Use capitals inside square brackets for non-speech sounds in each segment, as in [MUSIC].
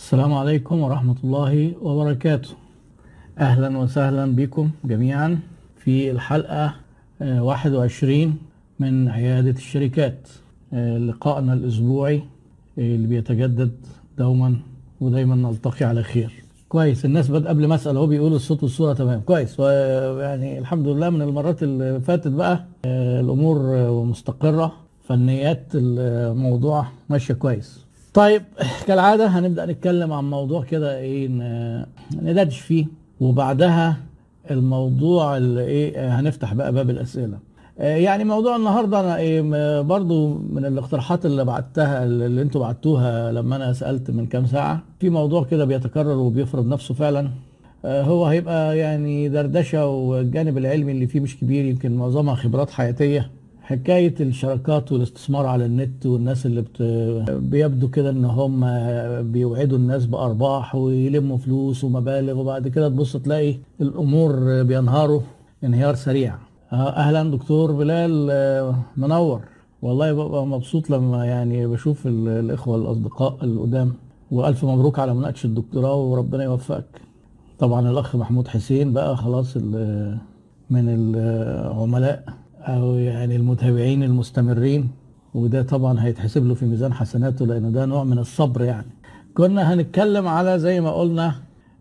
السلام عليكم ورحمة الله وبركاته. أهلا وسهلا بكم جميعا في الحلقة آه، 21 من عيادة الشركات. آه، لقائنا الأسبوعي آه، اللي بيتجدد دوما ودايما نلتقي على خير. كويس. الناس بدأ قبل ما أسأل اهو بيقولوا الصوت والصورة تمام. كويس. ويعني الحمد لله من المرات اللي فاتت بقى آه، الأمور آه، مستقرة فنيات الموضوع ماشية كويس. طيب كالعادة هنبدأ نتكلم عن موضوع كده إيه ندردش فيه وبعدها الموضوع اللي إيه هنفتح بقى باب الأسئلة. آه، يعني موضوع النهارده أنا إيه برضو من الاقتراحات اللي بعتها اللي أنتوا بعتوها لما أنا سألت من كام ساعة في موضوع كده بيتكرر وبيفرض نفسه فعلا. آه، هو هيبقى يعني دردشة والجانب العلمي اللي فيه مش كبير يمكن معظمها خبرات حياتية. حكاية الشراكات والاستثمار على النت والناس اللي بت... بيبدو كده إن هم بيوعدوا الناس بأرباح ويلموا فلوس ومبالغ وبعد كده تبص تلاقي الأمور بينهاروا انهيار سريع. أهلا دكتور بلال منور. والله ببقى مبسوط لما يعني بشوف ال- الإخوة الأصدقاء القدام. وألف مبروك على مناقشة الدكتوراه وربنا يوفقك. طبعا الأخ محمود حسين بقى خلاص من العملاء. أو يعني المتابعين المستمرين وده طبعا هيتحسب له في ميزان حسناته لأن ده نوع من الصبر يعني. كنا هنتكلم على زي ما قلنا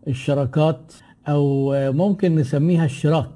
الشراكات أو ممكن نسميها الشراك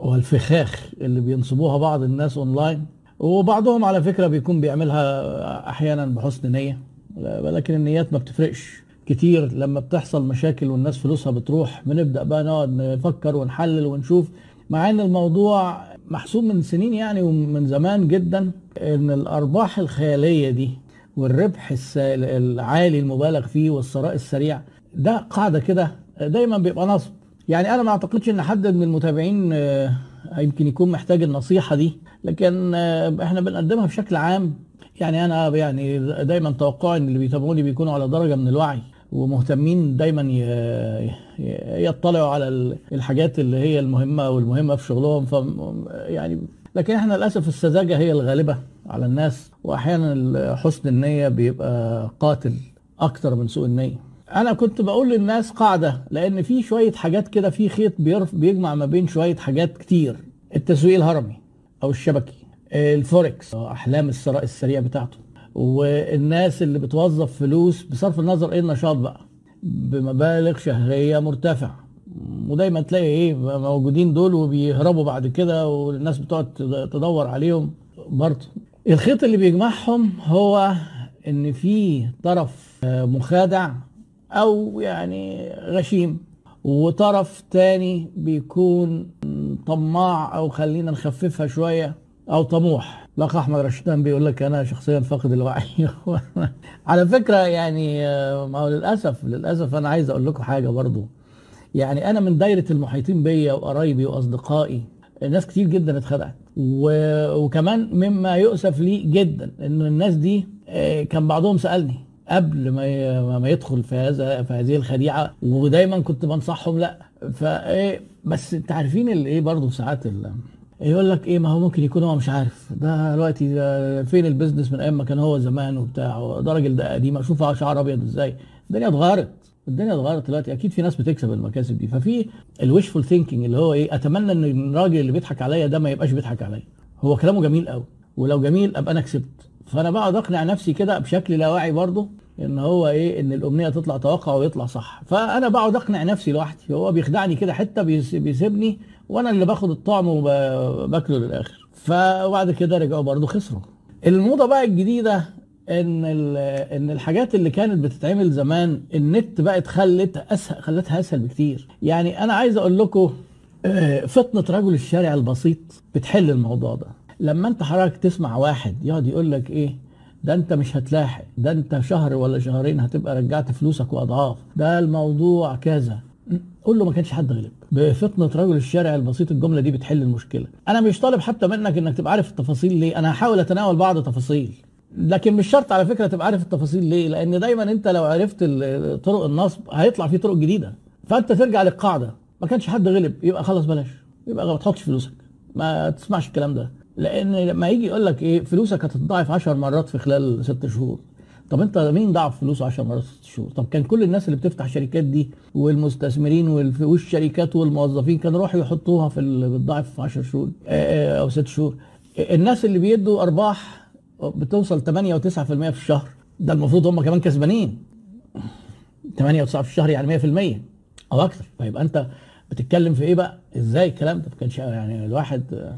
والفخاخ اللي بينصبوها بعض الناس أونلاين. وبعضهم على فكرة بيكون بيعملها أحيانا بحسن نية ولكن النيات ما بتفرقش. كتير لما بتحصل مشاكل والناس فلوسها بتروح بنبدأ بقى نقعد نفكر ونحلل ونشوف. مع إن الموضوع محسوب من سنين يعني ومن زمان جدا إن الأرباح الخيالية دي والربح العالي المبالغ فيه والثراء السريع ده قاعدة كده دايما بيبقى نصب. يعني أنا ما أعتقدش إن حد من المتابعين آه، يمكن يكون محتاج النصيحة دي لكن آه، إحنا بنقدمها بشكل عام. يعني أنا يعني دايما توقعي إن اللي بيتابعوني بيكونوا على درجة من الوعي. ومهتمين دايما يطلعوا على ال- الحاجات اللي هي المهمة والمهمة في شغلهم. ف يعني لكن إحنا للأسف السذاجة هي الغالبة على الناس. واحيانا حسن النية بيبقى قاتل أكتر من سوء النية. أنا كنت بقول للناس قاعدة لأن في شوية حاجات كده في خيط بيجمع ما بين شوية حاجات كتير. التسويق الهرمي أو الشبكي الفوركس أحلام الثراء السريع بتاعته. والناس اللي بتوظف فلوس بصرف النظر إيه النشاط بقى؟ بمبالغ شهرية مرتفعة. ودايما تلاقي إيه موجودين دول وبيهربوا بعد كده والناس بتقعد تدور عليهم برضه. الخيط اللي بيجمعهم هو إن في طرف آه، مخادع أو يعني غشيم وطرف تاني بيكون طماع أو خلينا نخففها شوية أو طموح. الأخ أحمد رشدان بيقول لك أنا شخصيا فاقد الوعي [LAUGHS] على فكرة يعني آه، ما هو للأسف للأسف أنا عايز أقول لكم حاجة برضو يعني أنا من دايرة المحيطين بيا وقرايبي وأصدقائي ناس كتير جدا اتخدعت. وكمان مما يؤسف لي جدا إن الناس دي آه، كان بعضهم سألني قبل ما. ما يدخل في هذا في هذه الخديعة ودايما كنت بنصحهم لأ فإيه بس أنت عارفين الايه برضه ساعات. يقول لك إيه ما هو ممكن يكون هو مش عارف. ده دلوقتي فين ال business من أيام ما كان هو زمان وبتاع؟ ده راجل ده قديم شوف شعر أبيض إزاي؟ الدنيا اتغيرت. الدنيا اتغيرت دلوقتي. أكيد في ناس بتكسب المكاسب دي. ففي ال wishful thinking اللي هو إيه أتمنى إن الراجل اللي بيضحك عليا ده ما يبقاش بيضحك عليا. هو كلامه جميل قوي ولو جميل أبقى أنا كسبت. فأنا بقعد أقنع نفسي كده بشكل لا واعي برضه إن هو إيه إن الأمنية تطلع توقع ويطلع صح. فأنا بقعد أقنع نفسي لوحدي. هو بيخدعني كده حتة بيس- بيسيبني وأنا اللي باخد الطعم وباكله للآخر. فبعد كده رجعوا برضه خسروا. الموضة بقى الجديدة إن إن الحاجات اللي كانت بتتعمل زمان النت بقت خلت اسهل خلتها أسهل بكتير. يعني أنا عايز أقول لكم آه، فطنة رجل الشارع البسيط بتحل الموضوع ده. لما أنت حضرتك تسمع واحد يقعد يقول لك إيه؟ ده أنت مش هتلاحق ده أنت شهر ولا شهرين هتبقى رجعت فلوسك وأضعاف ده الموضوع كذا. قول له ما كانش حد غلب. بفطنة رجل الشارع البسيط الجملة دي بتحل المشكلة. أنا مش طالب حتى منك إنك تبقى عارف التفاصيل ليه. أنا هحاول أتناول بعض تفاصيل. لكن مش شرط على فكرة تبقى عارف التفاصيل ليه لأن دايما أنت لو عرفت طرق النصب هيطلع في طرق جديدة. فأنت ترجع للقاعدة. ما كانش حد غلب. يبقى خلاص بلاش. يبقى ما تحطش فلوسك. ما تسمعش الكلام ده. لأن لما يجي يقول لك إيه فلوسك هتتضاعف 10 مرات في خلال ست شهور. طب انت مين ضاعف فلوسه 10 مرات في ست شهور طب كان كل الناس اللي بتفتح شركات دي والمستثمرين والشركات والموظفين كانوا يروحوا يحطوها في الضعف في 10 شهور آه، أو ست شهور. الناس اللي بيدوا أرباح بتوصل 8 و9% في الشهر. ده المفروض هم كمان كسبانين. 8 و9 في الشهر يعني 100% أو أكتر. فيبقى أنت بتتكلم في إيه بقى؟ إزاي الكلام ده؟ ما كانش يعني الواحد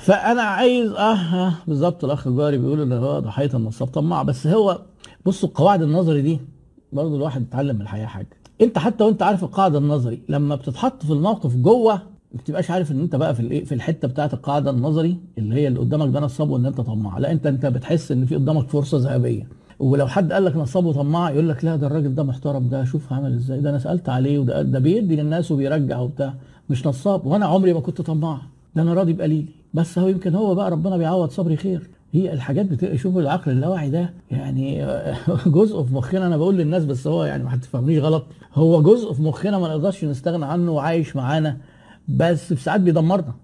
فأنا عايز آه, آه بالظبط الأخ الجاري بيقول إن هو ضحيه النصاب. طماع بس هو بصوا القواعد النظري دي برضه الواحد اتعلم من الحياة حاجة. انت حتى وانت عارف القاعدة النظري لما بتتحط في الموقف جوه ما بتبقاش عارف ان انت بقى في الايه في الحتة بتاعت القاعدة النظري اللي هي اللي قدامك ده نصاب وان انت طماع. لا انت انت بتحس ان في قدامك فرصة ذهبية. ولو حد قال لك نصاب وطماع يقول لك لا ده الراجل ده محترم ده شوف عمل إزاي ده أنا سألت عليه وده ده بيدي للناس وبيرجع وبتاع. مش نصاب وأنا عمري ما كنت طماع. ده أنا راضي بقليلي. بس هو يمكن هو بقى ربنا بيعوض صبري خير. هي الحاجات بت... شوفوا العقل اللاواعي ده يعني [LAUGHS] جزء في مخنا أنا بقول للناس بس هو يعني ما هتفهمنيش غلط. هو جزء في مخنا ما نقدرش نستغنى عنه وعايش معانا بس في ساعات بيدمرنا.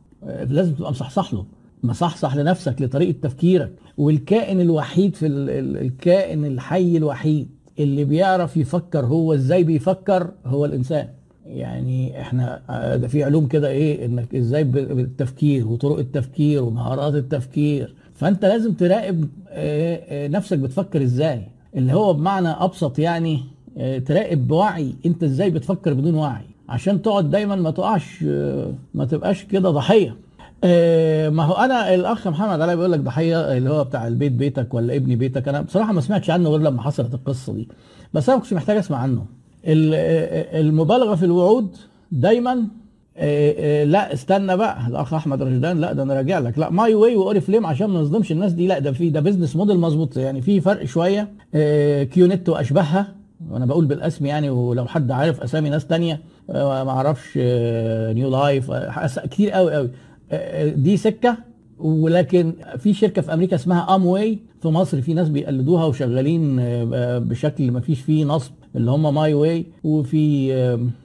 لازم تبقى مصحصح له. مصحصح لنفسك لطريقة تفكيرك. والكائن الوحيد في ال... ال- الكائن الحي الوحيد اللي بيعرف يفكر هو إزاي بيفكر هو الإنسان. يعني إحنا آه، ده في علوم كده إيه إنك إزاي بالتفكير وطرق التفكير ومهارات التفكير. فانت لازم تراقب آه، آه، نفسك بتفكر إزاي. اللي هو بمعنى أبسط يعني آه، تراقب بوعي انت إزاي بتفكر بدون وعي؟ عشان تقعد دايما ما تقعش ما تبقاش كده ضحية. ما هو أنا الأخ محمد علاء بيقول لك ضحية اللي هو بتاع البيت بيتك ولا ابني بيتك. أنا بصراحة ما سمعتش عنه غير لما حصلت القصة دي. بس أنا ما كنتش محتاج أسمع عنه. ال- المبالغة في الوعود دايما لا استنى بقى. الاخ أحمد رشدان لا ده أنا راجع لك. لا My Way و Oriflame عشان ما نظلمش الناس دي. لا ده في ده business model مظبوط. يعني في فرق شوية. آه، QNet واشباهها وأنا بقول بالاسم يعني ولو حد عارف أسامي ناس تانية. ما أعرفش New Life كتير قوي قوي دي سكة. ولكن في شركة في أمريكا اسمها Amway في مصر في ناس بيقلدوها وشغالين بشكل ما فيش فيه نصب اللي هم My Way وفي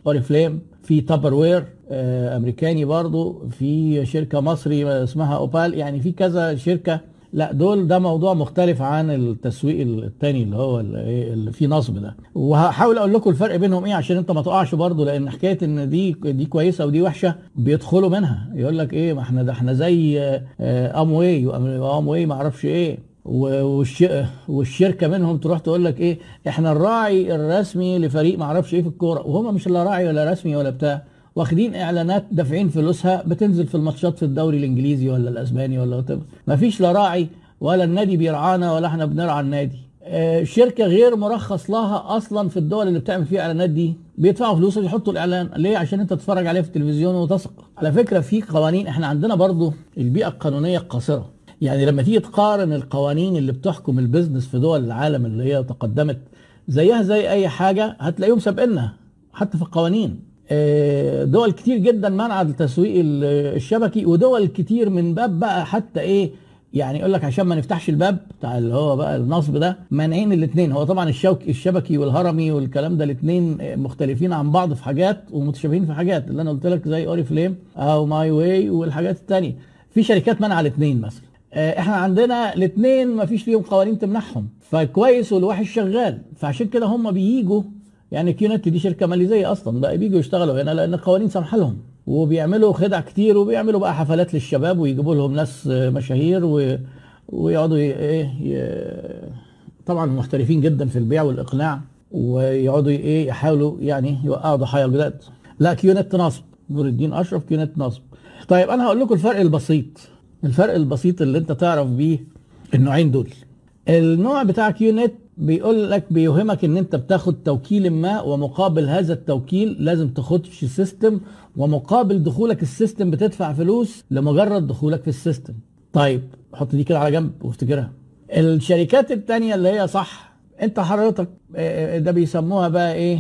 Oriflame. في Tupperware أمريكاني برضو في شركة مصري اسمها أوبال. يعني في كذا شركة. لا دول ده موضوع مختلف عن التسويق التاني اللي هو اللي إيه اللي فيه نصب ده. وهحاول أقول لكم الفرق بينهم إيه عشان أنت ما تقعش برضو لأن حكاية إن دي دي كويسة ودي وحشة بيدخلوا منها. يقول لك إيه ما إحنا ده إحنا زي آه، Amway و Amway ما أعرفش إيه. والشركة منهم تروح تقول لك إيه إحنا الراعي الرسمي لفريق ما أعرفش إيه في الكورة. وهم مش لا راعي ولا رسمي ولا بتاع. واخدين إعلانات دافعين فلوسها بتنزل في الماتشات في الدوري الإنجليزي ولا الأسباني ولا. ما فيش لا راعي ولا النادي بيرعانا ولا إحنا بنرعى النادي. آه، شركة غير مرخص لها أصلا في الدول اللي بتعمل فيها إعلانات دي بيدفعوا فلوس يحطوا الإعلان. ليه؟ عشان أنت تتفرج عليه في التلفزيون وتثق. على فكرة في قوانين إحنا عندنا برضو البيئة القانونية القاصره يعني لما تيجي تقارن القوانين اللي بتحكم ال business في دول العالم اللي هي تقدمت زيها زي أي حاجة هتلاقيهم سابقنا حتى في القوانين. دول كتير جدا منع التسويق ال- الشبكي ودول كتير من باب بقى حتى إيه يعني يقول لك عشان ما نفتحش الباب بتاع اللي هو بقى النصب ده مانعين الاثنين هو طبعا الشوك الشبكي والهرمي والكلام ده الاثنين مختلفين عن بعض في حاجات ومتشابهين في حاجات اللي أنا قلت لك زي Oriflame أو My Way والحاجات الثانية في شركات منع الاثنين مثلا. آه، إحنا عندنا الاثنين ما فيش ليهم قوانين تمنعهم فكويس والوحش شغال. فعشان كده هم بييجوا يعني كيونت دي شركة ماليزية أصلا بقى بيجوا يشتغلوا هنا لأن القوانين سامحه لهم. وبيعملوا خدع كتير وبيعملوا بقى حفلات للشباب ويجيبوا لهم ناس آه، مشاهير و... ويقعدوا. إيه ي... طبعا محترفين جدا في البيع والإقناع ويقعدوا إيه يحاولوا يعني يوقعوا ضحايا جداد لا QNet نصب. نور الدين أشرف QNet نصب. طيب أنا هقول لكم الفرق البسيط. الفرق البسيط اللي أنت تعرف بيه النوعين دول. النوع بتاع QNet بيقول لك بيوهمك إن أنت بتاخد توكيل ما ومقابل هذا التوكيل لازم تخش system ومقابل دخولك ال system بتدفع فلوس لمجرد دخولك في ال system. طيب حط دي كده على جنب وافتكرها. الشركات التانية اللي هي صح أنت حضرتك آه، ده بيسموها بقى إيه؟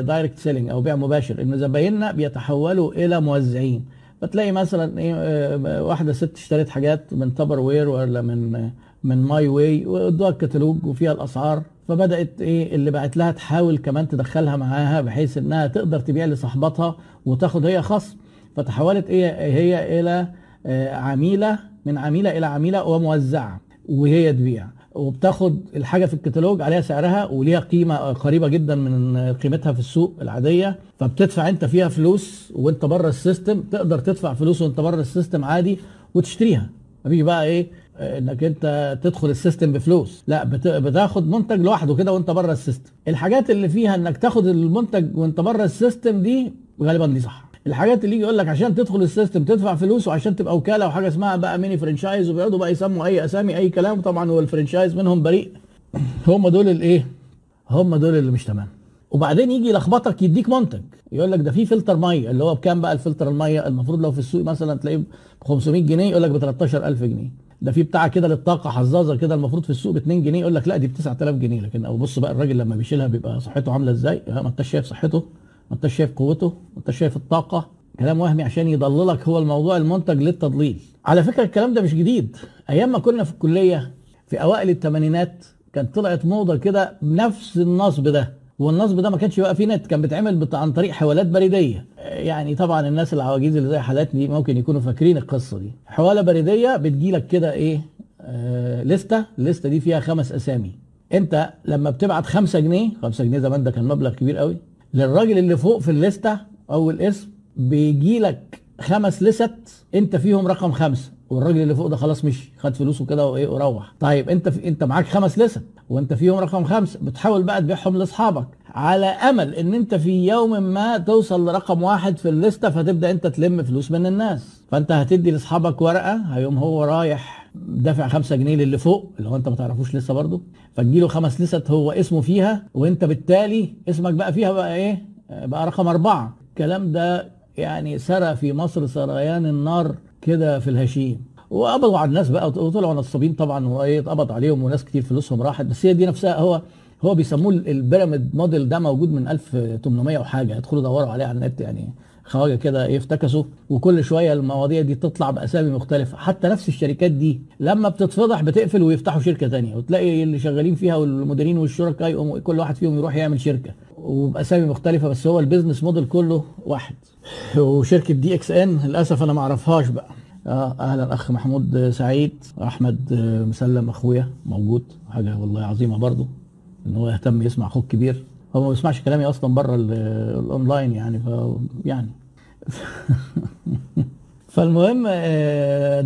direct selling أو بيع مباشر. إن زبايننا بيتحولوا إلى موزعين. فتلاقي مثلا إيه آه، واحدة ست اشترت حاجات من Tupperware ولا من من My Way وادوها الكتالوج وفيها الأسعار. فبدأت إيه اللي بعت لها تحاول كمان تدخلها معاها بحيث إنها تقدر تبيع لصاحبتها وتاخد هي خصم. فتحولت إيه هي إلى آه، عميلة من عميلة إلى عميلة وموزعة وهي تبيع. وبتاخد الحاجة في الكتالوج عليها سعرها وليها قيمة قريبة جدا من قيمتها في السوق العادية. فبتدفع أنت فيها فلوس وأنت بره ال system تقدر تدفع فلوس وأنت بره ال system عادي وتشتريها. مفيش بقى إيه انك انت تدخل ال system بفلوس. لا بت- بتاخد منتج لوحده كده وانت بره ال system. الحاجات اللي فيها انك تاخد المنتج وانت بره ال system دي غالبا دي صح. الحاجات اللي يجي يقول لك عشان تدخل ال system تدفع فلوس وعشان تبقى وكالة وحاجة اسمها بقى mini franchise وبيقعدوا بقى يسموا أي أسامي أي كلام طبعا هو ال franchise منهم بريء. هم دول الايه هم دول اللي مش تمام. وبعدين يجي يلخبطك يديك منتج. يقول لك ده في فلتر ميه اللي هو بكام بقى الفلتر الميه المفروض لو في السوق مثلا تلاقيه ب 500 جنيه يقول لك ب 13000 جنيه. ده في بتاع كده للطاقة حظاظة كده المفروض في السوق ب 2 جنيه يقول لك لا دي ب 9000 جنيه. لكن أو بص بقى الراجل لما بيشيلها بيبقى صحته عاملة إزاي؟ ما أنتش شايف صحته ما أنتش شايف قوته ما أنتش شايف الطاقة. كلام وهمي عشان يضللك هو الموضوع المنتج للتضليل. على فكرة الكلام ده مش جديد. أيام ما كنا في الكلية في أوائل الثمانينات كانت طلعت موضة كده بنفس النصب ده. والنصب ده ما كانش بقى فيه نت كان بيتعمل عن طريق حوالات بريدية. يعني طبعا الناس العواجيز اللي زي حالاتي ممكن يكونوا فاكرين القصة دي. حوالة بريدية بتجيلك كده إيه؟ آه لستة. الليسته دي فيها خمس أسامي. أنت لما بتبعت 5 جنيه 5 جنيه زمان ده كان مبلغ كبير قوي للراجل اللي فوق في الليسته أو الاسم بيجي لك خمس لست أنت فيهم رقم خمسة. والراجل اللي فوق ده خلاص مشي خد فلوسه كده وإيه وروح. طيب أنت في أنت معاك خمس لست وأنت فيهم رقم خمسة بتحاول بقى تبيعهم لأصحابك على أمل إن أنت في يوم ما توصل لرقم واحد في الليستة فتبدأ أنت تلم فلوس من الناس. فأنت هتدي لأصحابك ورقة هيقوم هو رايح دافع خمسة جنيه للي فوق اللي هو أنت ما تعرفوش لسه برضه فتجيله خمس لست هو اسمه فيها وأنت بالتالي اسمك بقى فيها بقى إيه بقى رقم أربعة. الكلام ده يعني سرى في مصر سريان النار. كده في الهشيم. وقبضوا على الناس بقى وطلعوا نصابين طبعا وإيه اتقبض عليهم وناس كتير فلوسهم راحت. بس هي دي نفسها هو هو بيسموه ال pyramid model ده موجود من 1800 وحاجة. ادخلوا دوروا عليه على النت يعني. خواجه كده إيه افتكسوا وكل شوية المواضيع دي تطلع بأسامي مختلفة. حتى نفس الشركات دي لما بتتفضح بتقفل ويفتحوا شركة تانية وتلاقي اللي شغالين فيها والمديرين والشركاء كل واحد فيهم يروح يعمل شركة وبأسامي مختلفة بس هو ال business model كله واحد. وشركة DXN للأسف أنا ما أعرفهاش بقى. آه أهلا أخ محمود سعيد أحمد مسلم أخويا موجود. حاجة والله عظيمة برضو إن هو يهتم يسمع أخوك كبير. هو ما بيسمعش كلامي أصلا بره الأونلاين يعني ف يعني [LAUGHS] فالمهم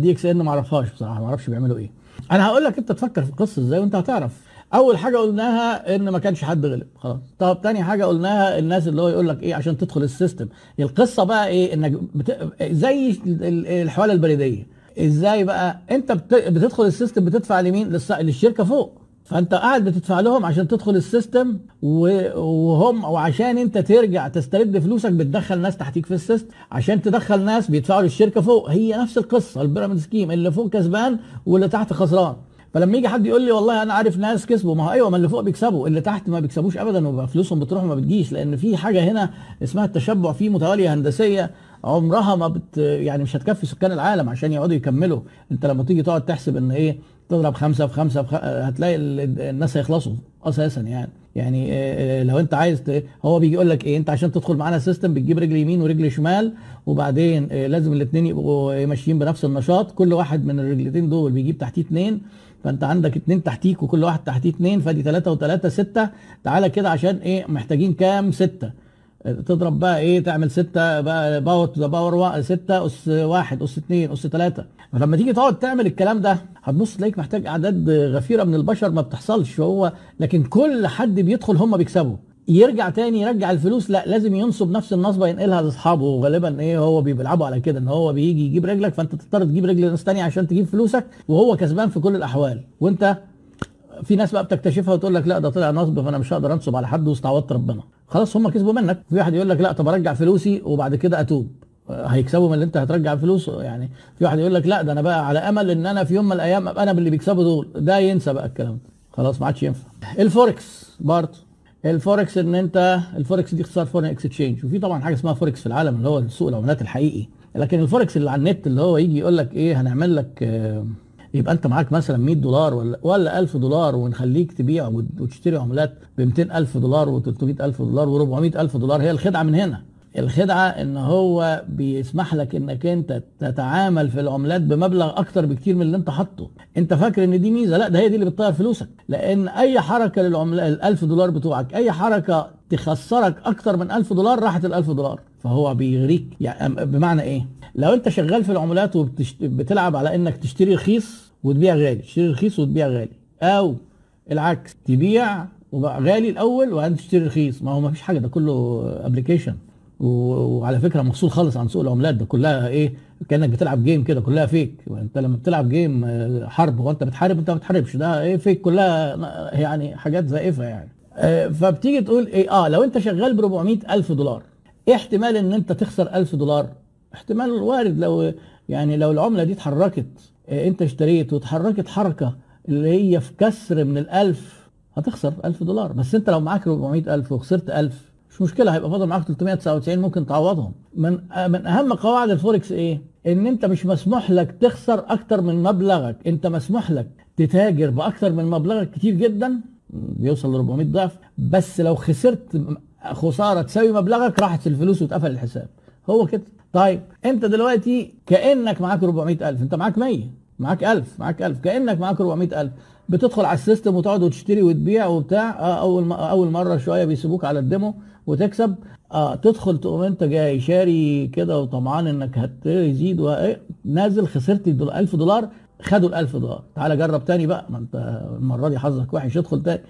DXN ما أعرفهاش بصراحة ما أعرفش بيعملوا إيه. أنا هقول لك أنت تفكر في القصة إزاي وأنت هتعرف. أول حاجة قلناها إن ما كانش حد غلب خلاص. طب تاني حاجة قلناها الناس اللي هو يقول لك إيه عشان تدخل ال system. القصة بقى إيه؟ إنك بت... زي الحوالة البريدية. إزاي بقى؟ أنت بت... بتدخل ال system بتدفع لمين؟ للس... للشركة فوق. فانت قاعد بتدفع لهم عشان تدخل ال system وهم وعشان انت ترجع تسترد فلوسك بتدخل ناس تحتيك في ال system عشان تدخل ناس بيدفعوا للشركة فوق. هي نفس القصة. ال pyramid scheme اللي فوق كسبان واللي تحت خسران. فلما يجي حد يقول لي والله أنا عارف ناس كسبوا. ما هو أيوه ما اللي فوق بيكسبوا. اللي تحت ما بيكسبوش ابدا وبقى فلوسهم بتروح وما بتجيش. لأن في حاجة هنا اسمها التشبع في متوالية هندسية. عمرها ما بت يعني مش هتكفي سكان العالم عشان يقعدوا يكملوا. انت لما تيجي تقعد تحسب ان إيه تضرب خمسة في خمسة في خ... هتلاقي الناس هيخلصوا أساسا يعني. يعني لو انت عايز ت... هو بيجي يقول لك إيه انت عشان تدخل معانا سيستم بتجيب رجل يمين ورجل شمال وبعدين لازم الاثنين يبقوا ماشيين بنفس النشاط. كل واحد من الرجلتين دول بيجيب تحتيه اثنين فانت عندك اتنين تحتيك وكل واحد تحتيه اتنين فدي تلاتة وتلاتة ستة. تعالى كده عشان إيه محتاجين كام؟ ستة. تضرب بقى إيه تعمل ستة بقى power to the power ستة أس واحد أس اتنين أس تلاتة. فلما تيجي تقعد تعمل الكلام ده هتبص تلاقيك محتاج أعداد غفيرة من البشر ما بتحصلش. هو لكن كل حد بيدخل هم بيكسبوا. يرجع تاني يرجع الفلوس لا لازم ينصب نفس النصبة ينقلها لأصحابه. وغالبا إيه هو بيلعبوا على كده إن هو بيجي يجيب رجلك فأنت تضطر تجيب رجل ناس تانية عشان تجيب فلوسك وهو كسبان في كل الأحوال. وأنت في ناس بقى بتكتشفها وتقول لك لا ده طلع نصب فأنا مش هقدر أنصب على حد واستعوضت ربنا. خلاص هم كسبوا منك. في واحد يقول لك لا طب أرجع فلوسي وبعد كده أتوب. هيكسبوا من اللي أنت هترجع فلوس يعني. في واحد يقول لك لا ده أنا بقى على أمل إن أنا في يوم من الأيام أبقى أنا باللي بيكسبوا دول. ده ينسى بقى الكلام ده. خلاص ما عادش ينفع. الفوركس برضه. الفوركس إن أنت الفوركس دي اختصار foreign exchange وفي طبعا حاجة اسمها فوركس في العالم اللي هو سوق العملات الحقيقي. لكن الفوركس اللي على النت اللي هو يجي يقول لك إيه هنعمل لك آه يبقى انت معاك مثلا 100 دولار ولا ولا 1000 دولار ونخليك تبيع وتشتري عملات ب 200000 دولار و300000 دولار و400000 دولار. هي الخدعة من هنا. الخدعة إن هو بيسمح لك إنك أنت تتعامل في العملات بمبلغ أكتر بكتير من اللي أنت حاطه. أنت فاكر إن دي ميزة؟ لا ده هي دي اللي بتطير فلوسك. لأن أي حركة للعمله ال 1000 دولار بتوعك أي حركة تخسرك أكتر من 1000 دولار راحت ال 1000 دولار. فهو بيغريك. يعني بمعنى إيه؟ لو أنت شغال في العملات وبتلعب على إنك تشتري رخيص وتبيع غالي تشتري رخيص وتبيع غالي. أو العكس تبيع غالي الأول وبعدين تشتري رخيص. ما هو ما فيش حاجة ده كله application وعلى فكرة مفصول خالص عن سوق العملات ده كلها إيه كأنك بتلعب game كده كلها fake انت لما بتلعب game آه، حرب وأنت بتحارب أنت ما بتحاربش. ده إيه fake كلها يعني حاجات زائفة يعني. آه، فبتيجي تقول إيه آه لو أنت شغال ب 400 ألف دولار إيه احتمال إن أنت تخسر 1000 دولار؟ احتمال وارد لو يعني لو العملة دي اتحركت. انت اشتريت واتحركت حركة اللي هي في كسر من الألف هتخسر 1000 دولار. بس انت لو معاك 400000 وخسرت 1000 مش مشكلة هيبقى فاضل معاك 399 ممكن تعوضهم. من من أهم قواعد الفوركس إيه؟ إن انت مش مسموح لك تخسر أكتر من مبلغك. انت مسموح لك تتاجر بأكتر من مبلغك كتير جدا بيوصل ل 400 ضعف. بس لو خسرت خسارة تساوي مبلغك راحت الفلوس واتقفل الحساب. هو كده. طيب انت دلوقتي كأنك معاك 400000 انت معاك 100 معاك 1000 معاك 1000 كأنك معاك 400000 بتدخل على ال system وتقعد وتشتري وتبيع وبتاع آه، أول أول مرة شوية بيسيبوك على ال demo وتكسب. آه تدخل تقوم انت جاي شاري كده وطمعان انك هتزيد وايه نازل خسرت 1000 دولار خدوا ال 1000 دولار. تعالى جرب تاني بقى ما انت المرة دي حظك وحش ادخل تاني.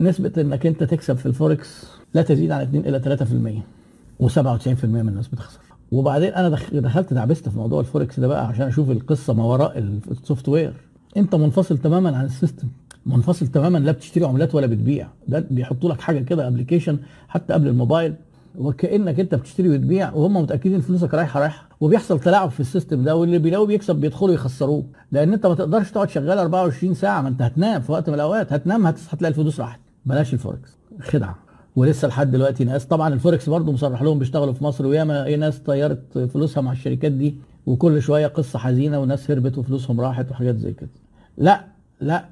نسبة انك انت تكسب في الفوركس لا تزيد عن 2 إلى 3% و97% من الناس بتخسر وبعدين أنا دخلت دعبست في موضوع الفوركس ده بقى عشان أشوف القصة ما وراء ال software. أنت منفصل تماما عن ال system منفصل تماما لا بتشتري عملات ولا بتبيع. ده بيحطوا لك حاجة كده application حتى قبل الموبايل. وكأنك أنت بتشتري وتبيع وهم متأكدين فلوسك رايحة رايحة. وبيحصل تلاعب في ال system ده واللي بيلاقوا بيكسب بيدخلوا يخسروه. لأن أنت ما تقدرش تقعد شغال 24 ساعة ما أنت هتنام في وقت من الأوقات. هتنام هتصحى تلاقي الفلوس راحت. بلاش الفوركس. خدعة. ولسه لحد دلوقتي ناس. طبعا الفوركس برضه مصرح لهم بيشتغلوا في مصر وياما إيه ناس طيرت فلوسها مع الشركات دي وكل شوية قصة حزينة وناس هربت وفلوسهم راحت وحاجات زي كده. لا لا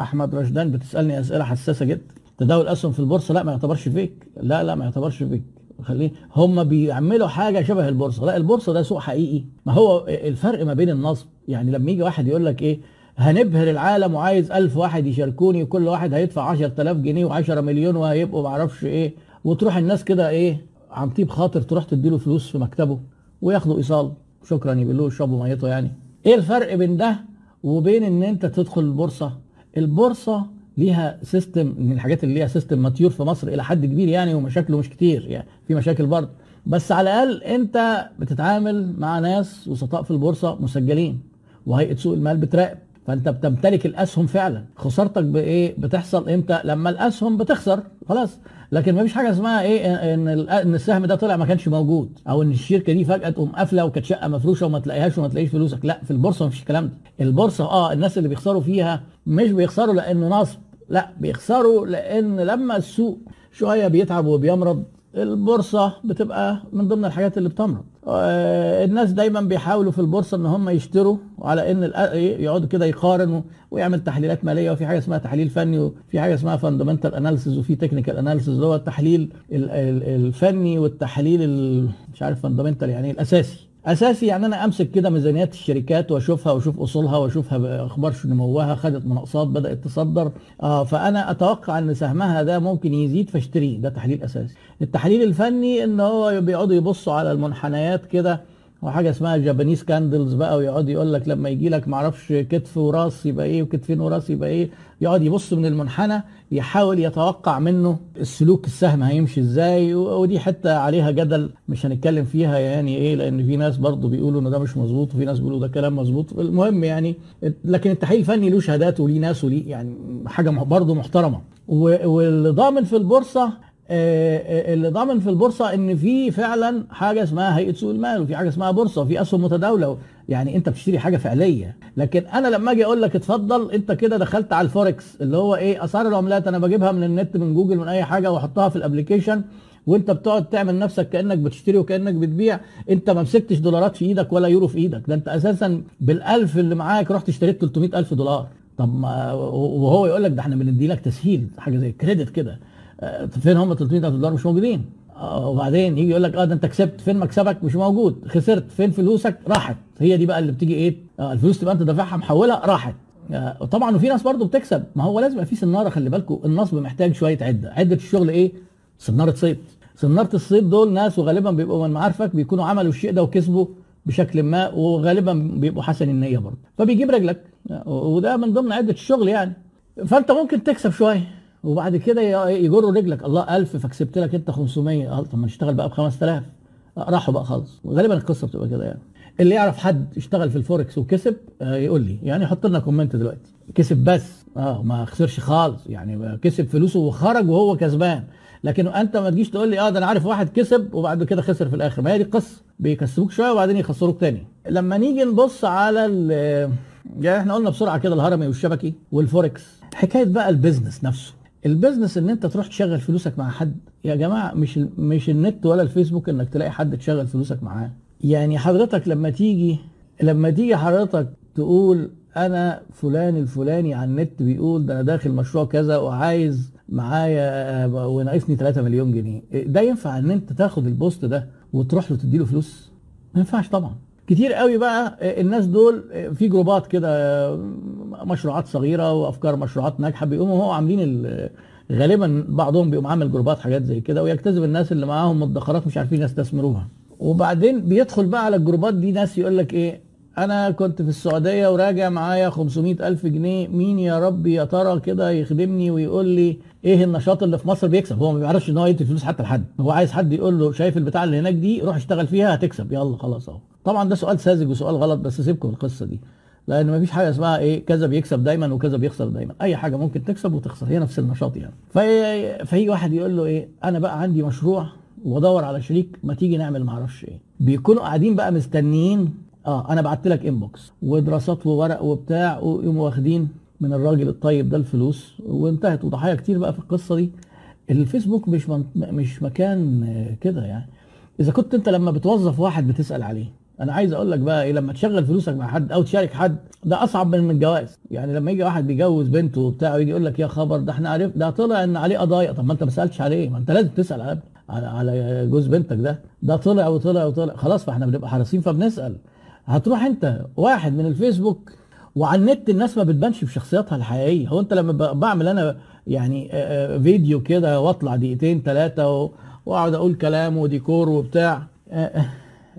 أحمد رشدان بتسألني أسئلة حساسة جدا. تداول أسهم في البورصة؟ لا ما يعتبرش fake. لا لا ما يعتبرش fake. خليه هم بيعملوا حاجة شبه البورصة. لا البورصة ده سوق حقيقي. ما هو الفرق ما بين النصب. يعني لما يجي واحد يقول لك إيه هنبهر العالم وعايز ألف واحد يشاركوني وكل واحد هيدفع 10000 جنيه و10 مليون وهيبقوا معرفش إيه. وتروح الناس كده إيه عن طيب خاطر تروح تديله فلوس في مكتبه وياخدوا إيصال. شكرا يقولوا يشربوا ميته يعني. إيه الفرق بين ده وبين إن أنت تدخل البورصة؟ البورصة ليها system من الحاجات اللي ليها system mature في مصر إلى حد كبير يعني ومشاكله مش كتير يعني في مشاكل برضه. بس على الأقل أنت بتتعامل مع ناس وسطاء في البورصة مسجلين. وهيئة سوق المال بتراقب. فانت بتمتلك الأسهم فعلا. خسارتك بايه بتحصل إمتى؟ لما الأسهم بتخسر خلاص. لكن ما فيش حاجة اسمها إيه؟ إن إن السهم ده طلع ما كانش موجود أو إن الشركة دي فجأة تقوم قافلة وكانت شقة مفروشة وما تلاقيهاش وما تلاقيش فلوسك. لا في البورصة ما فيش الكلام ده. البورصة آه الناس اللي بيخسروا فيها مش بيخسروا لأنه نصب لا بيخسروا لأن لما السوق شوية بيتعب وبيمرض البورصة بتبقى من ضمن الحاجات اللي بتمرض. آه، الناس دايما بيحاولوا في البورصة إن هم يشتروا على إن يقعدوا كده يقارنوا ويعمل تحليلات مالية. وفي حاجة اسمها تحليل فني وفي حاجة اسمها fundamental analysis وفي technical analysis اللي هو التحليل الفني والتحليل مش عارف fundamental يعني الأساسي. أساسي يعني أنا أمسك كده ميزانيات الشركات وأشوفها وأشوف أصولها وأشوفها أخبار نموها خدت مناقصات بدأت تصدر. آه فأنا أتوقع إن سهمها ده ممكن يزيد فاشتريه ده تحليل أساسي. التحليل الفني إن هو بيقعدوا يبصوا على المنحنيات كده وحاجة اسمها Japanese candles بقى ويقعد يقول لك لما يجي لك معرفش كتف وراس يبقى إيه وكتفين وراس يبقى إيه يقعد يبص من المنحنى يحاول يتوقع منه السلوك السهم هيمشي إزاي ودي حتة عليها جدل مش هنتكلم فيها يعني إيه لأن في ناس برضه بيقولوا إن ده مش مظبوط وفي ناس بيقولوا ده كلام مظبوط. المهم يعني لكن التحليل الفني له شهادات وليه ناس وليه يعني حاجة برضه محترمة. واللي ضامن في البورصة اللي ضامن في البورصة إن في فعلا حاجة اسمها هيئة سوق المال وفي حاجة اسمها بورصة وفي أسهم متداولة. يعني أنت بتشتري حاجة فعلية. لكن أنا لما أجي أقول لك اتفضل أنت كده دخلت على الفوركس اللي هو إيه أسعار العملات أنا بجيبها من النت من جوجل من أي حاجة وأحطها في ال application وأنت بتقعد تعمل نفسك كأنك بتشتري وكأنك بتبيع. أنت ما مسكتش دولارات في إيدك ولا يورو في إيدك. ده أنت أساسا بالألف اللي معاك رحت اشتريت 300 ألف دولار. طب وهو يقول لك ده إحنا بندي لك تسهيل حاجة زي كريدت كده. فين هم 300 الف دولار مش موجودين. آه، وبعدين يجي يقول لك آه ده انت كسبت فين مكسبك؟ مش موجود. خسرت. فين فلوسك؟ راحت. هي دي بقى اللي بتيجي إيه؟ آه الفلوس تبقى أنت دافعها محولها راحت. آه طبعا وفي ناس برضه بتكسب. ما هو لازم يبقى في سناره خلي بالكم النصب محتاج شوية عدة. عدة الشغل إيه؟ سناره صيد. سناره الصيد دول ناس وغالبا بيبقوا من معارفك بيكونوا عملوا الشيء ده وكسبوا بشكل ما وغالبا بيبقوا حسن النية برضه. فبيجيب رجلك. وده من ضمن عدة الشغل يعني. فأنت ممكن تكسب شوية. وبعد كده يجروا رجلك. الله 1000 فكسبت لك أنت 500 آه طب ما نشتغل بقى ب 5000 راحوا بقى خالص. غالبا القصة بتبقى كده يعني. اللي يعرف حد اشتغل في الفوركس وكسب آه يقول لي يعني حط لنا comment دلوقتي. كسب بس. آه ما خسرش خالص. يعني كسب فلوسه وخرج وهو كسبان. لكن أنت ما تجيش تقول لي آه ده أنا عارف واحد كسب وبعد كده خسر في الآخر. ما هي دي القصة بيكسبوك شوية وبعدين يخسروك تاني. لما نيجي نبص على يعني إحنا قلنا بسرعة كده الهرمي والشبكي والفوركس. حكاية بقى ال business نفسه. ال business ان انت تروح تشغل فلوسك مع حد. يا جماعة مش مش النت ولا الفيسبوك انك تلاقي حد تشغل فلوسك معاه. يعني حضرتك لما تيجي لما تيجي حضرتك تقول أنا فلان الفلاني على النت بيقول ده أنا داخل مشروع كذا وعايز معايا وناقصني 3 مليون جنيه. ده ينفع إن أنت تاخد ال post ده وتروح له تديله فلوس؟ ما ينفعش طبعا. كتير قوي بقى الناس دول في جروبات كده مشروعات صغيرة وأفكار مشروعات ناجحة بيقوموا هو عاملين غالبا بعضهم بيقوم عامل جروبات حاجات زي كده ويجتذب الناس اللي معاهم مدخرات مش عارفين يستثمروها. وبعدين بيدخل بقى على الجروبات دي ناس يقول لك إيه أنا كنت في السعودية وراجع معايا 500 ألف جنيه مين يا رب يا ترى كده يخدمني ويقول لي إيه النشاط اللي في مصر بيكسب؟ هو ما بيعرفش إن هو يدي فلوس حتى لحد هو عايز حد يقول له شايف البتاع اللي هناك دي روح اشتغل فيها هتكسب يلا خلاص أهو. طبعا ده سؤال ساذج وسؤال غلط بس سيبكم القصة دي. لأن ما فيش حاجة اسمها إيه كذا بيكسب دايما وكذا بيخسر دايما. أي حاجة ممكن تكسب وتخسر هي نفس النشاط يعني. في فيجي واحد يقول له إيه أنا بقى عندي مشروع وأدور على شريك ما تيجي نعمل ما أعرفش إيه. بيكونوا قاعدين بقى مستنيين آه أنا بعت لك انبوكس ودراسات وورق وبتاع ويقوموا واخدين من الراجل الطيب ده الفلوس. وانتهت. وضحايا كتير بقى في القصة دي. الفيسبوك مش من... مش مكان كده يعني. إذا كنت أنت لما بتوظف واحد بتسأل عليه أنا عايز أقول لك بقى إيه لما تشغل فلوسك مع حد أو تشارك حد ده أصعب من الجواز. يعني لما يجي واحد بيجوز بنته وبتاع ويجي يقول لك يا خبر ده إحنا عرف ده طلع إن عليه قضايا. طب ما أنت ما سألتش عليه ما أنت لازم تسأل على على, على جوز بنتك ده. ده طلع وطلع وطلع. خلاص فإحنا بنبقى حريصين فبنسأل. هتروح أنت واحد من الفيسبوك وعلى النت الناس ما بتبانش بشخصياتها الحقيقية. هو أنت لما بعمل أنا يعني فيديو كده وأطلع دقيقتين ثلاثة وأقعد أقول كلام وديكور وبتاع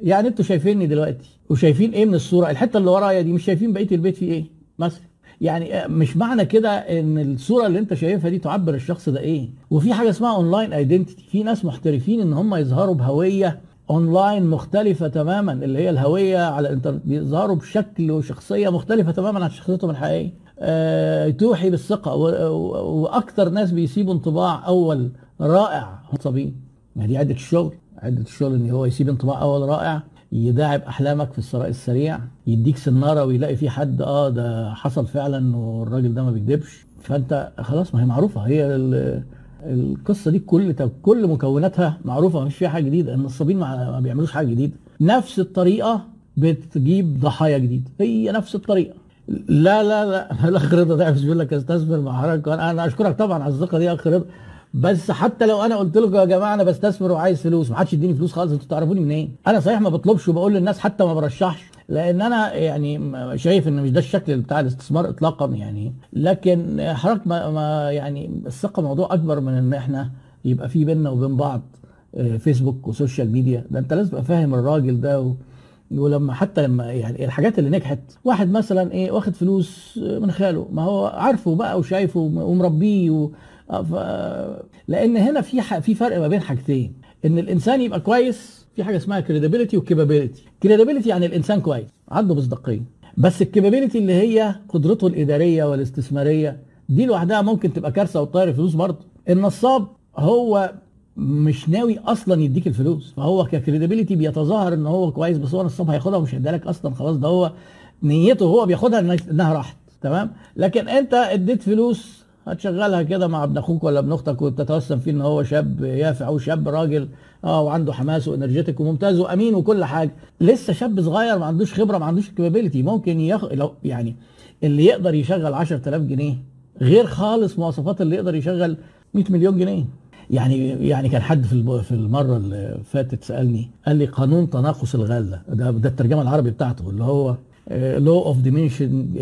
يعني أنتوا شايفيني دلوقتي وشايفين إيه من الصورة؟ الحتة اللي ورايا دي مش شايفين بقية البيت فيه إيه؟ مثلا. يعني مش معنى كده ان الصورة اللي انت شايفها دي تعبر الشخص ده إيه؟ وفي حاجة اسمها online identity في ناس محترفين ان هم يظهروا بهوية اونلاين مختلفة تماما اللي هي الهوية على الإنترنت. بيظهروا بشكل وشخصية مختلفة تماما عن شخصيتهم الحقيقية. أه توحي بالثقة. وأكثر ناس بيسيبوا انطباع أول رائع صابين ما دي عدة الشغل. عدة الشغل إن هو يسيب انطباع أول رائع يداعب أحلامك في الثراء السريع يديك سنارة ويلاقي في حد آه ده حصل فعلا والراجل ده ما بيكذبش فأنت خلاص ما هي معروفة هي القصة دي كل كل مكوناتها معروفة مفيش فيها حاجة جديدة النصابين ما بيعملوش حاجة جديدة. نفس الطريقة بتجيب ضحايا جديده هي نفس الطريقة. لا لا لا الاخ رضا ده بيقول لك استثمر مع حضرتك أنا أشكرك طبعا على الثقة دي يا اخ رضا بس حتى لو أنا قلت لكم يا جماعة أنا بستثمر وعايز فلوس ما حدش يديني فلوس خالص أنتوا تعرفوني منين؟ أنا صحيح ما بطلبش وبقول للناس حتى ما برشحش لأن أنا يعني شايف إن مش ده الشكل بتاع الاستثمار اطلاقا يعني. لكن حضرتك ما, ما يعني الثقة موضوع أكبر من إن إحنا يبقى في بيننا وبين بعض فيسبوك و social media. ده أنت لازم تبقى فاهم الراجل ده و... ولما حتى لما يعني الحاجات اللي نجحت. واحد مثلا إيه واخد فلوس من خاله. ما هو عارفه بقى وشايفه ومربيه و... ف... لأن هنا في. في فرق ما بين حاجتين. إن الإنسان يبقى كويس في حاجة اسمها credibility و capability credibility يعني الإنسان كويس عنده مصداقية. بس ال capability اللي هي قدرته الإدارية والاستثمارية دي لوحدها ممكن تبقى كارثة وتطير الفلوس برضه. النصاب هو مش ناوي أصلا يديك الفلوس فهو ك credibility بيتظاهر إن هو كويس بس هو نصاب هياخدها ومش هيديها لك أصلا خلاص ده هو نيته هو بياخدها إنها راحت. تمام؟ لكن أنت اديت فلوس هتشغلها كده مع ابن أخوك ولا ابن أختك وتتوسم فيه ان هو شاب يافع وشاب راجل آه وعنده حماس و energetic وممتاز وأمين وكل حاجة. لسه شاب صغير ما عندوش خبرة ما عندوش capability ممكن يخ... لو يعني اللي يقدر يشغل 10000 جنيه غير خالص مواصفات اللي يقدر يشغل 100 مليون جنيه. يعني يعني كان حد في في المرة اللي فاتت سألني قال لي قانون تناقص الغله ده ده الترجمة العربي بتاعته اللي هو law of diminishing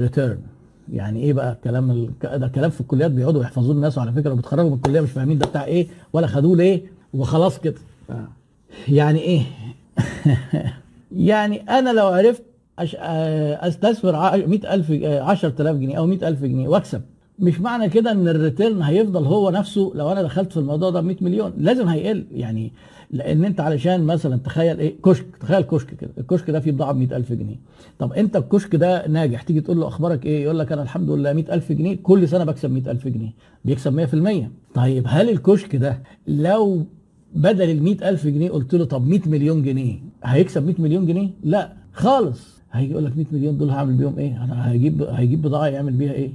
return يعني إيه بقى كلام ال... ده كلام في الكليات بيقعدوا يحفظوه الناس وعلى فكرة وبيتخرجوا من الكلية مش فاهمين ده بتاع إيه ولا خدوه ليه وخلاص كده. يعني إيه؟ [LAUGHS] يعني أنا لو عرفت أش... آه، أستثمر ع- 100000 آه، 10000 جنيه أو 100000 جنيه وأكسب. مش معنى كده إن الريتيرن هيفضل هو نفسه لو أنا دخلت في الموضوع ده ب 100 مليون. لازم هيقل يعني لأن أنت علشان مثلا تخيل إيه كشك تخيل كشك كده. الكشك ده فيه بضاعه ب 100000 جنيه. طب أنت الكشك ده ناجح تيجي تقول له أخبارك إيه؟ يقول لك أنا الحمد لله 100000 جنيه. كل سنة بكسب 100000 جنيه. بيكسب 100% طيب هل الكشك ده لو بدل ال 100000 جنيه قلت له طب 100 مليون جنيه هيكسب 100 مليون جنيه؟ لا خالص. هيجي يقول لك 100 مليون دول هعمل بيهم إيه؟ أنا هجيب هيجيب بضاعة يعمل بيها إيه؟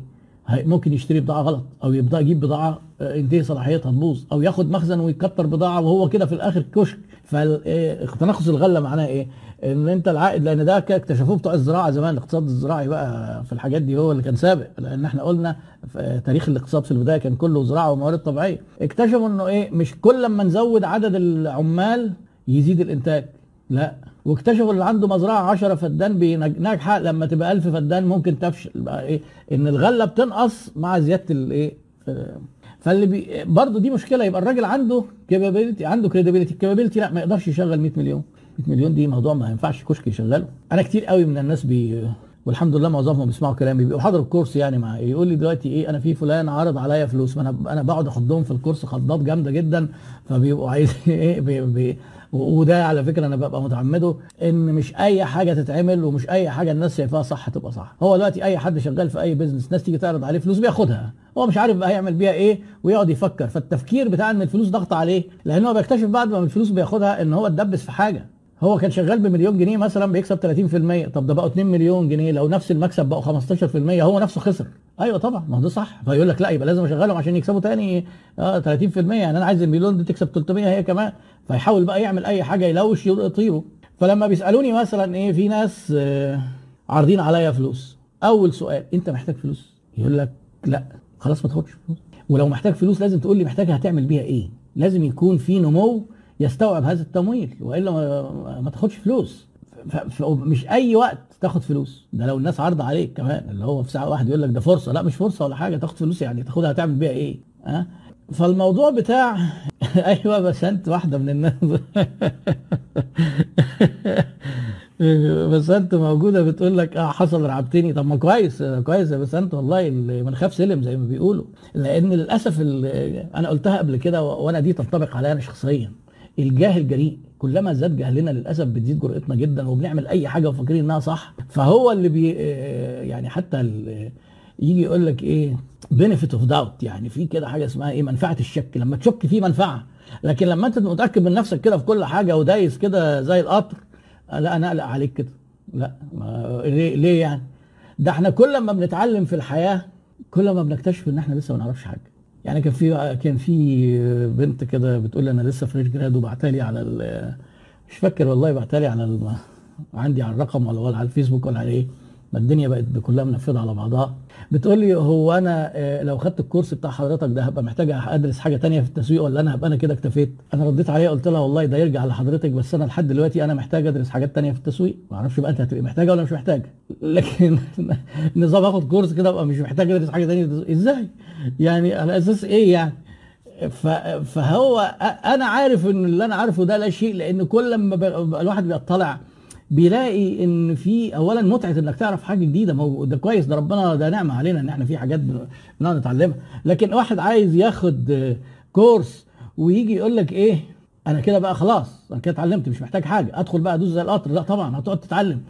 ممكن يشتري بضاعة غلط أو يبدأ يجيب بضاعة آه، ينتهي صلاحيتها تبوظ أو ياخد مخزن ويكتر بضاعة وهو كده في الآخر كشك. فتناقص الغلة معناها إيه؟ إن أنت العائد لأن ده اكتشفوه بتوع الزراعة زمان الاقتصاد الزراعي بقى في الحاجات دي هو اللي كان سابق. لأن إحنا قلنا في تاريخ الاقتصاد في البداية كان كله زراعة وموارد طبيعية. اكتشفوا إنه إيه؟ مش كل ما نزود عدد العمال يزيد الإنتاج. لا. واكتشفوا اللي عنده مزرعة 10 فدان ناجحة لما تبقى 1000 فدان ممكن تفشل بقى إيه إن الغلة بتنقص مع زيادة الايه آه، فاللي بي برضه دي مشكلة يبقى الراجل عنده capability عنده credibility ال capability لا ما يقدرش يشغل 100 مليون. 100 مليون دي موضوع ما ينفعش كشك يشغله. أنا كتير قوي من الناس بي والحمد لله معظمهم بيسمعوا كلامي بيبقوا حاضر ال course يعني مع يقول لي دلوقتي إيه أنا في فلان عرض عليا فلوس ما أنا أنا بقعد اخضهم في ال course خضات جامدة جدا فبيبقوا عايزين [LAUGHS] إيه بي بي وده على فكرة أنا ببقى متعمده إن مش أي حاجة تتعمل ومش أي حاجة الناس شايفاها صح تبقى صح. هو دلوقتي أي حد شغال في أي business ناس تيجي تعرض عليه فلوس بياخدها. هو مش عارف بقى هيعمل بيها إيه ويقعد يفكر. فالتفكير بتاع إن الفلوس ضغط عليه لأن هو بيكتشف بعد ما الفلوس بياخدها إن هو اتدبس في حاجة. هو كان شغال بمليون جنيه مثلا بيكسب 30% طب ده بقوا 2 مليون جنيه. لو نفس المكسب بقوا 15% هو نفسه خسر. أيوه طبعا ما هو ده صح. فيقول لك لا يبقى لازم أشغلهم عشان يكسبوا تاني آه 30% يعني أنا عايز المليون دي تكسب 300 هي كمان. فيحاول بقى يعمل أي حاجة يلوش يطيره. فلما بيسألوني مثلا إيه في ناس آه عارضين عليا فلوس. أول سؤال أنت محتاج فلوس؟ يقول لك لا. خلاص ما تاخدش فلوس. ولو محتاج فلوس لازم تقول لي محتاجها هتعمل بيها إيه؟ لازم يكون في نمو يستوعب هذا التمويل وإلا ما, تاخدش فلوس. مش أي وقت تاخد فلوس. ده لو الناس عارضة عليك كمان اللي هو في ساعة واحد يقول لك ده فرصة. لا مش فرصة ولا حاجة تاخد فلوس يعني تاخدها هتعمل بيها إيه؟ ها؟ فالموضوع بتاع [LAUGHS] أيوه بس أنت واحدة من الناس. [LAUGHS] بس أنت موجودة بتقول لك آه حصل رعبتني طب ما كويس كويس يا بس أنت والله من خاف سلم زي ما بيقولوا. لأن للأسف أنا قلتها قبل كده وأنا دي تنطبق عليا أنا شخصيا. الجاهل جريء كلما زاد جهلنا للأسف بتزيد جرأتنا جدا وبنعمل أي حاجة وفاكرين إنها صح. فهو اللي بي يعني حتى يجي يقول لك إيه benefit of doubt يعني في كده حاجة اسمها إيه منفعة الشك. لما تشك في منفعة. لكن لما أنت متأكد من نفسك كده في كل حاجة ودايس كده زي القطر لا أنا أقلق عليك كده. لا ما ليه, ليه يعني؟ ده إحنا كل ما بنتعلم في الحياة كل ما بنكتشف إن إحنا لسه ما نعرفش حاجة. يعني كان في كان في بنت كده بتقول لي أنا لسه fresh grad وبعتها لي على مش فاكر والله بعتها لي على عندي على الرقم ولا على الفيسبوك ولا على إيه ما الدنيا بقت كلها منفذة على بعضها. بتقول لي هو أنا آه، لو خدت الكورس بتاع حضرتك ده هبقى محتاج أدرس حاجة تانية في التسويق ولا أنا هبقى أنا كده اكتفيت؟ أنا رديت عليها قلت لها والله ده يرجع لحضرتك بس أنا لحد دلوقتي أنا محتاج أدرس حاجات تانية في التسويق. ما أعرفش بقى أنت هتبقى محتاجه ولا مش محتاجه [LAUGHS] لكن [LAUGHS] نظام أخد كورس كده أبقى مش محتاج أدرس حاجة تانية. إزاي؟ يعني على أساس إيه يعني؟ فهو أنا عارف إن اللي أنا عارفه ده لا شيء لأن كل لما ب- الواحد بيطلع بيلاقي إن في اولا متعة إنك تعرف حاجة جديدة ما ده كويس ده ربنا ده نعمة علينا إن إحنا في حاجات بن- بنقعد نتعلمها. لكن واحد عايز ياخد كورس ويجي يقول لك إيه؟ أنا كده بقى خلاص أنا كده اتعلمت مش محتاج حاجة. أدخل بقى أدوس زي القطر. لا طبعا هتقعد تتعلم.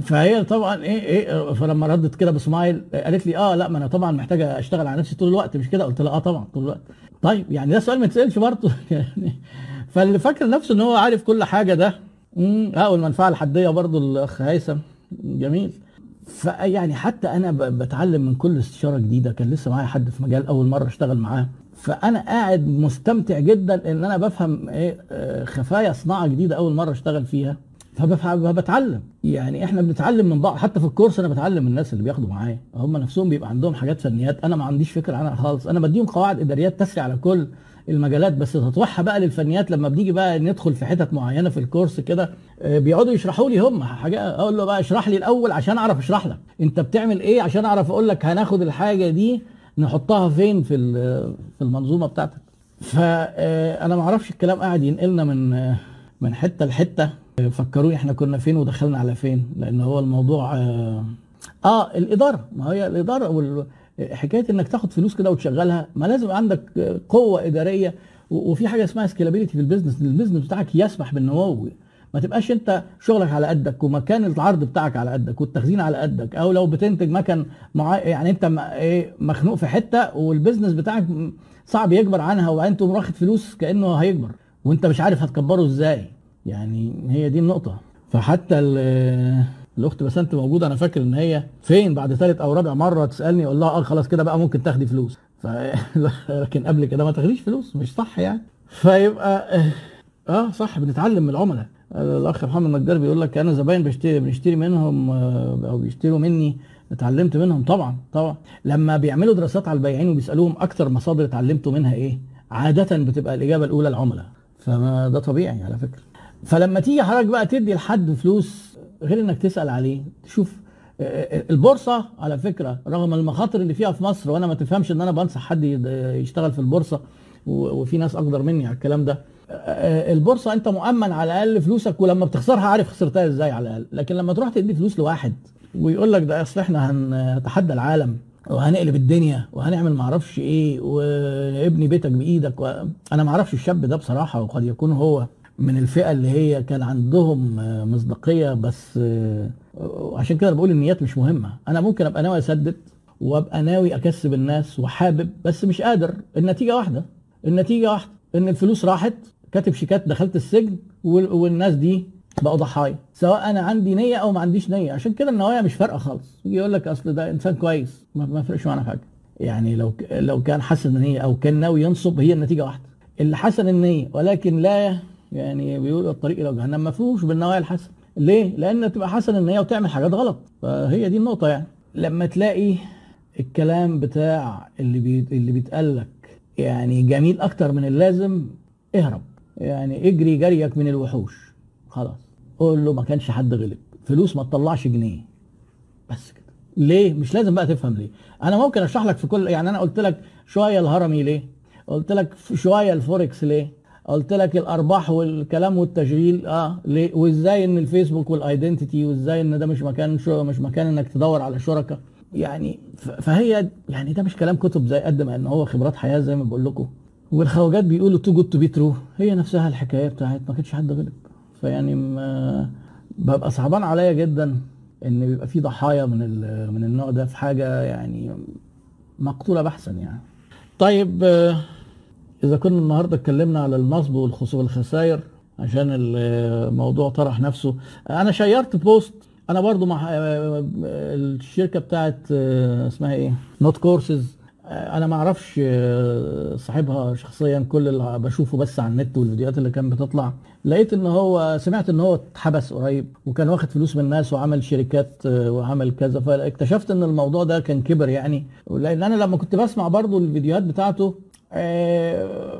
فهي طبعا إيه إيه فلما ردت كده بسمايل قالت لي آه لا ما أنا طبعا محتاجه أشتغل على نفسي طول الوقت مش كده؟ قلت لها آه طبعا طول الوقت. طيب يعني ده سؤال ما يتسألش برضه. [LAUGHS] يعني فاللي فاكر نفسه إن هو عارف كل حاجة ده آه والمنفعة الحديه برضه الأخ هيثم. جميل. فيعني حتى أنا بتعلم من كل استشارة جديدة كان لسه معايا حد في مجال أول مرة اشتغل معاه. فأنا قاعد مستمتع جدا إن أنا بفهم إيه آه، خفايا صناعة جديدة أول مرة اشتغل فيها. فبتعلم. يعني إحنا بنتعلم من بعض. حتى في الكورس أنا بتعلم من الناس اللي بياخدوا معايا. هم نفسهم بيبقى عندهم حاجات فنيات. أنا ما عنديش فكره عنها خالص. أنا بديهم قواعد إداريات تسري على كل المجالات. بس تطوعها بقى للفنيات. لما بنيجي بقى ندخل في حتت معينة في الكورس كده آه، بيقعدوا يشرحوا لي هم. حاجة أقول له بقى اشرح لي الأول عشان أعرف أشرح لك. أنت بتعمل إيه عشان أعرف أقول لك هناخد الحاجة دي نحطها فين في في المنظومة بتاعتك. فانا ما أعرفش الكلام. قاعد ينقلنا من آه، من حتة لحتة. فكروني إحنا كنا فين ودخلنا على فين لأن هو الموضوع آه, آه الإدارة ما هي الإدارة وال حكاية إنك تاخد فلوس كده وتشغلها ما لازم عندك قوة إدارية وفي حاجة اسمها scalability في ال business ال business بتاعك يسمح بالنمو ما تبقاش أنت شغلك على قدك ومكان العرض بتاعك على قدك والتخزين على قدك أو لو بتنتج مكن مع... يعني أنت إيه مخنوق في حتة وال business بتاعك صعب يكبر عنها وبعدين تقوم واخد فلوس كأنه هيكبر وأنت مش عارف هتكبره إزاي. يعني هي دي النقطة. فحتى الأخت بسنت موجودة أنا فاكر إن هي فين بعد ثالث أو رابع مرة تسألني أقول لها آه خلاص كده بقى ممكن تاخدي فلوس. ف... [LAUGHS] لكن قبل كده ما تاخديش فلوس مش صح يعني. فيبقى آه صح بنتعلم من العملاء. الأخ محمد نجار بيقول لك أنا زباين بشتري بنشتري منهم آه، أو بيشتروا مني اتعلمت منهم. طبعا طبعا. لما بيعملوا دراسات على البياعين وبيسألوهم أكتر مصادر اتعلمتوا منها إيه عادة بتبقى الإجابة الأولى العملاء. فما ده طبيعي على فكرة. فلما تيجي حضرتك بقى تدي لحد فلوس غير إنك تسأل عليه تشوف آه، آه، البورصة على فكرة رغم المخاطر اللي فيها في مصر وأنا ما تفهمش إن أنا بنصح حد يشتغل في البورصة وفي ناس أقدر مني على الكلام ده آه، البورصة أنت مؤمن على الأقل فلوسك ولما بتخسرها عارف خسرتها إزاي على الأقل. لكن لما تروح تدي فلوس لواحد ويقول لك ده أصل إحنا هنتحدى العالم وهنقلب الدنيا وهنعمل معرفش إيه وابني بيتك بإيدك و... أنا معرفش الشاب ده بصراحة وقد يكون هو من الفئة اللي هي كان عندهم مصداقية بس عشان كده بقول النيات مش مهمة. أنا ممكن أبقى ناوي أسدد وأبقى ناوي أكسب الناس وحابب بس مش قادر. النتيجة واحدة. النتيجة واحدة. إن الفلوس راحت كاتب شيكات دخلت السجن والناس دي بقوا ضحايا. سواء أنا عندي نية أو ما عنديش نية. عشان كده النوايا مش فارقة خالص. يجي يقول لك أصل ده إنسان كويس. ما فرقش معانا حاجة. يعني لو لو كان حسن النية أو كان ناوي ينصب هي النتيجة واحدة. اللي حسن النية ولكن لا يعني بيقولوا الطريق إلى جهنم مفهوش بالنوايا الحسن ليه؟ لأن تبقى حسن النيه وتعمل حاجات غلط. فهي دي النقطة يعني. لما تلاقي الكلام بتاع اللي بي... اللي بيتقال لك يعني جميل أكتر من اللازم اهرب. يعني اجري جريك من الوحوش. خلاص. قول له ما كانش حد غلب. فلوس ما تطلعش جنيه. بس كده. ليه؟ مش لازم بقى تفهم ليه. أنا ممكن أشرح لك في كل يعني أنا قلت لك شوية الهرمي ليه؟ قلت لك شوية الفوركس ليه؟ قلت لك الأرباح والكلام والتشغيل آه ليه وإزاي إن الفيسبوك وال identity وإزاي إن ده مش مكان شو مش مكان إنك تدور على شركاء يعني فهي يعني ده مش كلام كتب زي قد ما إن هو خبرات حياة زي ما بقول لكم. والخواجات بيقولوا too good to be true هي نفسها الحكاية بتاعت ما كانش حد غلب فيعني ببقى صعبان عليا جدا إن بيبقى في ضحايا من من النوع ده في حاجة يعني مقتولة بحثا يعني. طيب إذا كنا النهارده اتكلمنا على النصب والخسائر عشان الموضوع طرح نفسه. أنا share ت post أنا برضو مع الشركة بتاعت اسمها إيه؟ not courses أنا ما أعرفش صاحبها شخصيا كل اللي بشوفه بس على النت والفيديوهات اللي كانت بتطلع لقيت إن هو سمعت إن هو اتحبس قريب وكان واخد فلوس من الناس وعمل شركات وعمل كذا فاكتشفت إن الموضوع ده كان كبر يعني. لأن أنا لما كنت بسمع برضو الفيديوهات بتاعته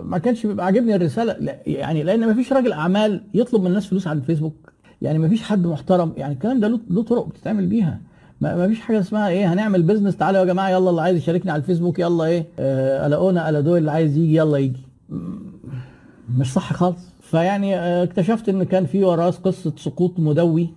ما كانش بيبقى عاجبني الرسالة. يعني لأن ما فيش راجل أعمال يطلب من الناس فلوس على الفيسبوك يعني ما فيش حد محترم. يعني الكلام ده له طرق بتتعمل بيها. ما فيش حاجة اسمها إيه هنعمل بيزنس تعالوا يا جماعة يلا اللي عايز يشاركني على الفيسبوك يلا إيه آه الاقونا الا دول اللي عايز يجي يلا يجي. مش صح خالص. فيعني آه، اكتشفت إن كان في وراه قصة سقوط مدوي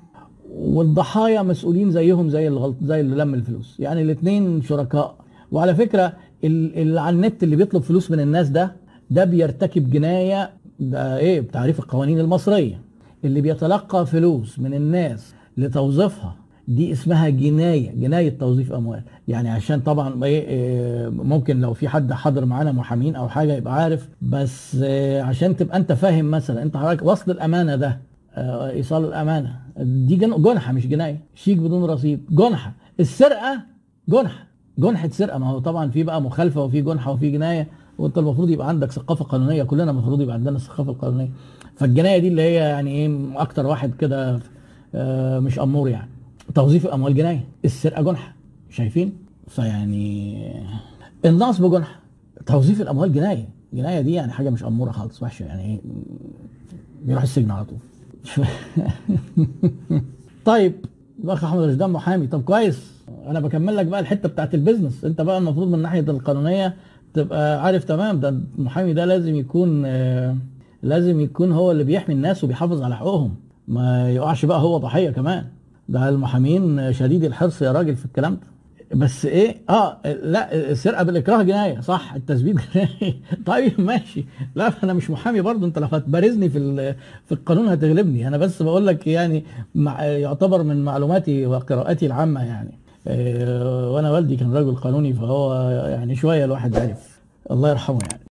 والضحايا مسؤولين زيهم زي الغلط زي اللي لم الفلوس. يعني الاثنين شركاء. وعلى فكرة اللي على النت اللي بيطلب فلوس من الناس ده ده بيرتكب جناية ده إيه؟ بتعريف القوانين المصرية. اللي بيتلقى فلوس من الناس لتوظيفها دي اسمها جناية جناية توظيف أموال. يعني عشان طبعا إيه, إيه، ممكن لو في حد حاضر معانا محامين أو حاجة يبقى عارف. بس إيه، عشان تبقى أنت فاهم مثلا أنت حضرتك وصل الأمانة ده آه، إيصال الأمانة دي جنحة مش جناية. شيك بدون رصيد جنحة. السرقة جنحة. جنحه سرقه ما هو طبعا في بقى مخالفة وفي جنحه وفي جناية وأنت المفروض يبقى عندك ثقافة قانونية. كلنا المفروض يبقى عندنا الثقافه القانونيه فالجناية دي اللي هي يعني إيه أكتر واحد كده آه، مش أمور يعني. توظيف الاموال جناية. السرقة جنحه شايفين؟ فيعني النصب جنحه توظيف الأموال جناية. جناية دي يعني حاجة مش أمورة خالص وحشة يعني إيه. بيروح السجن على طول. [LAUGHS] طيب الأخ أحمد رشدان محامي. طب كويس. أنا بكمل لك بقى الحتة بتاعت البيزنس. أنت بقى المفروض من ناحية القانونية تبقى عارف تمام ده المحامي ده لازم يكون آه، لازم يكون هو اللي بيحمي الناس وبيحافظ على حقوقهم. ما يقعش بقى هو ضحية كمان. ده المحامين شديد الحرص يا راجل في الكلام ده. بس إيه؟ آه لا السرقة بالإكراه جناية. صح التثبيت [LAUGHS] جناية. طيب ماشي. لا أنا مش محامي برضه. أنت لو هتبارزني في في القانون هتغلبني. أنا بس بقول لك يعني يعتبر من معلوماتي وقراءاتي العامة يعني. وأنا والدي كان راجل قانوني فهو يعني شوية الواحد عرف الله يرحمه يعني.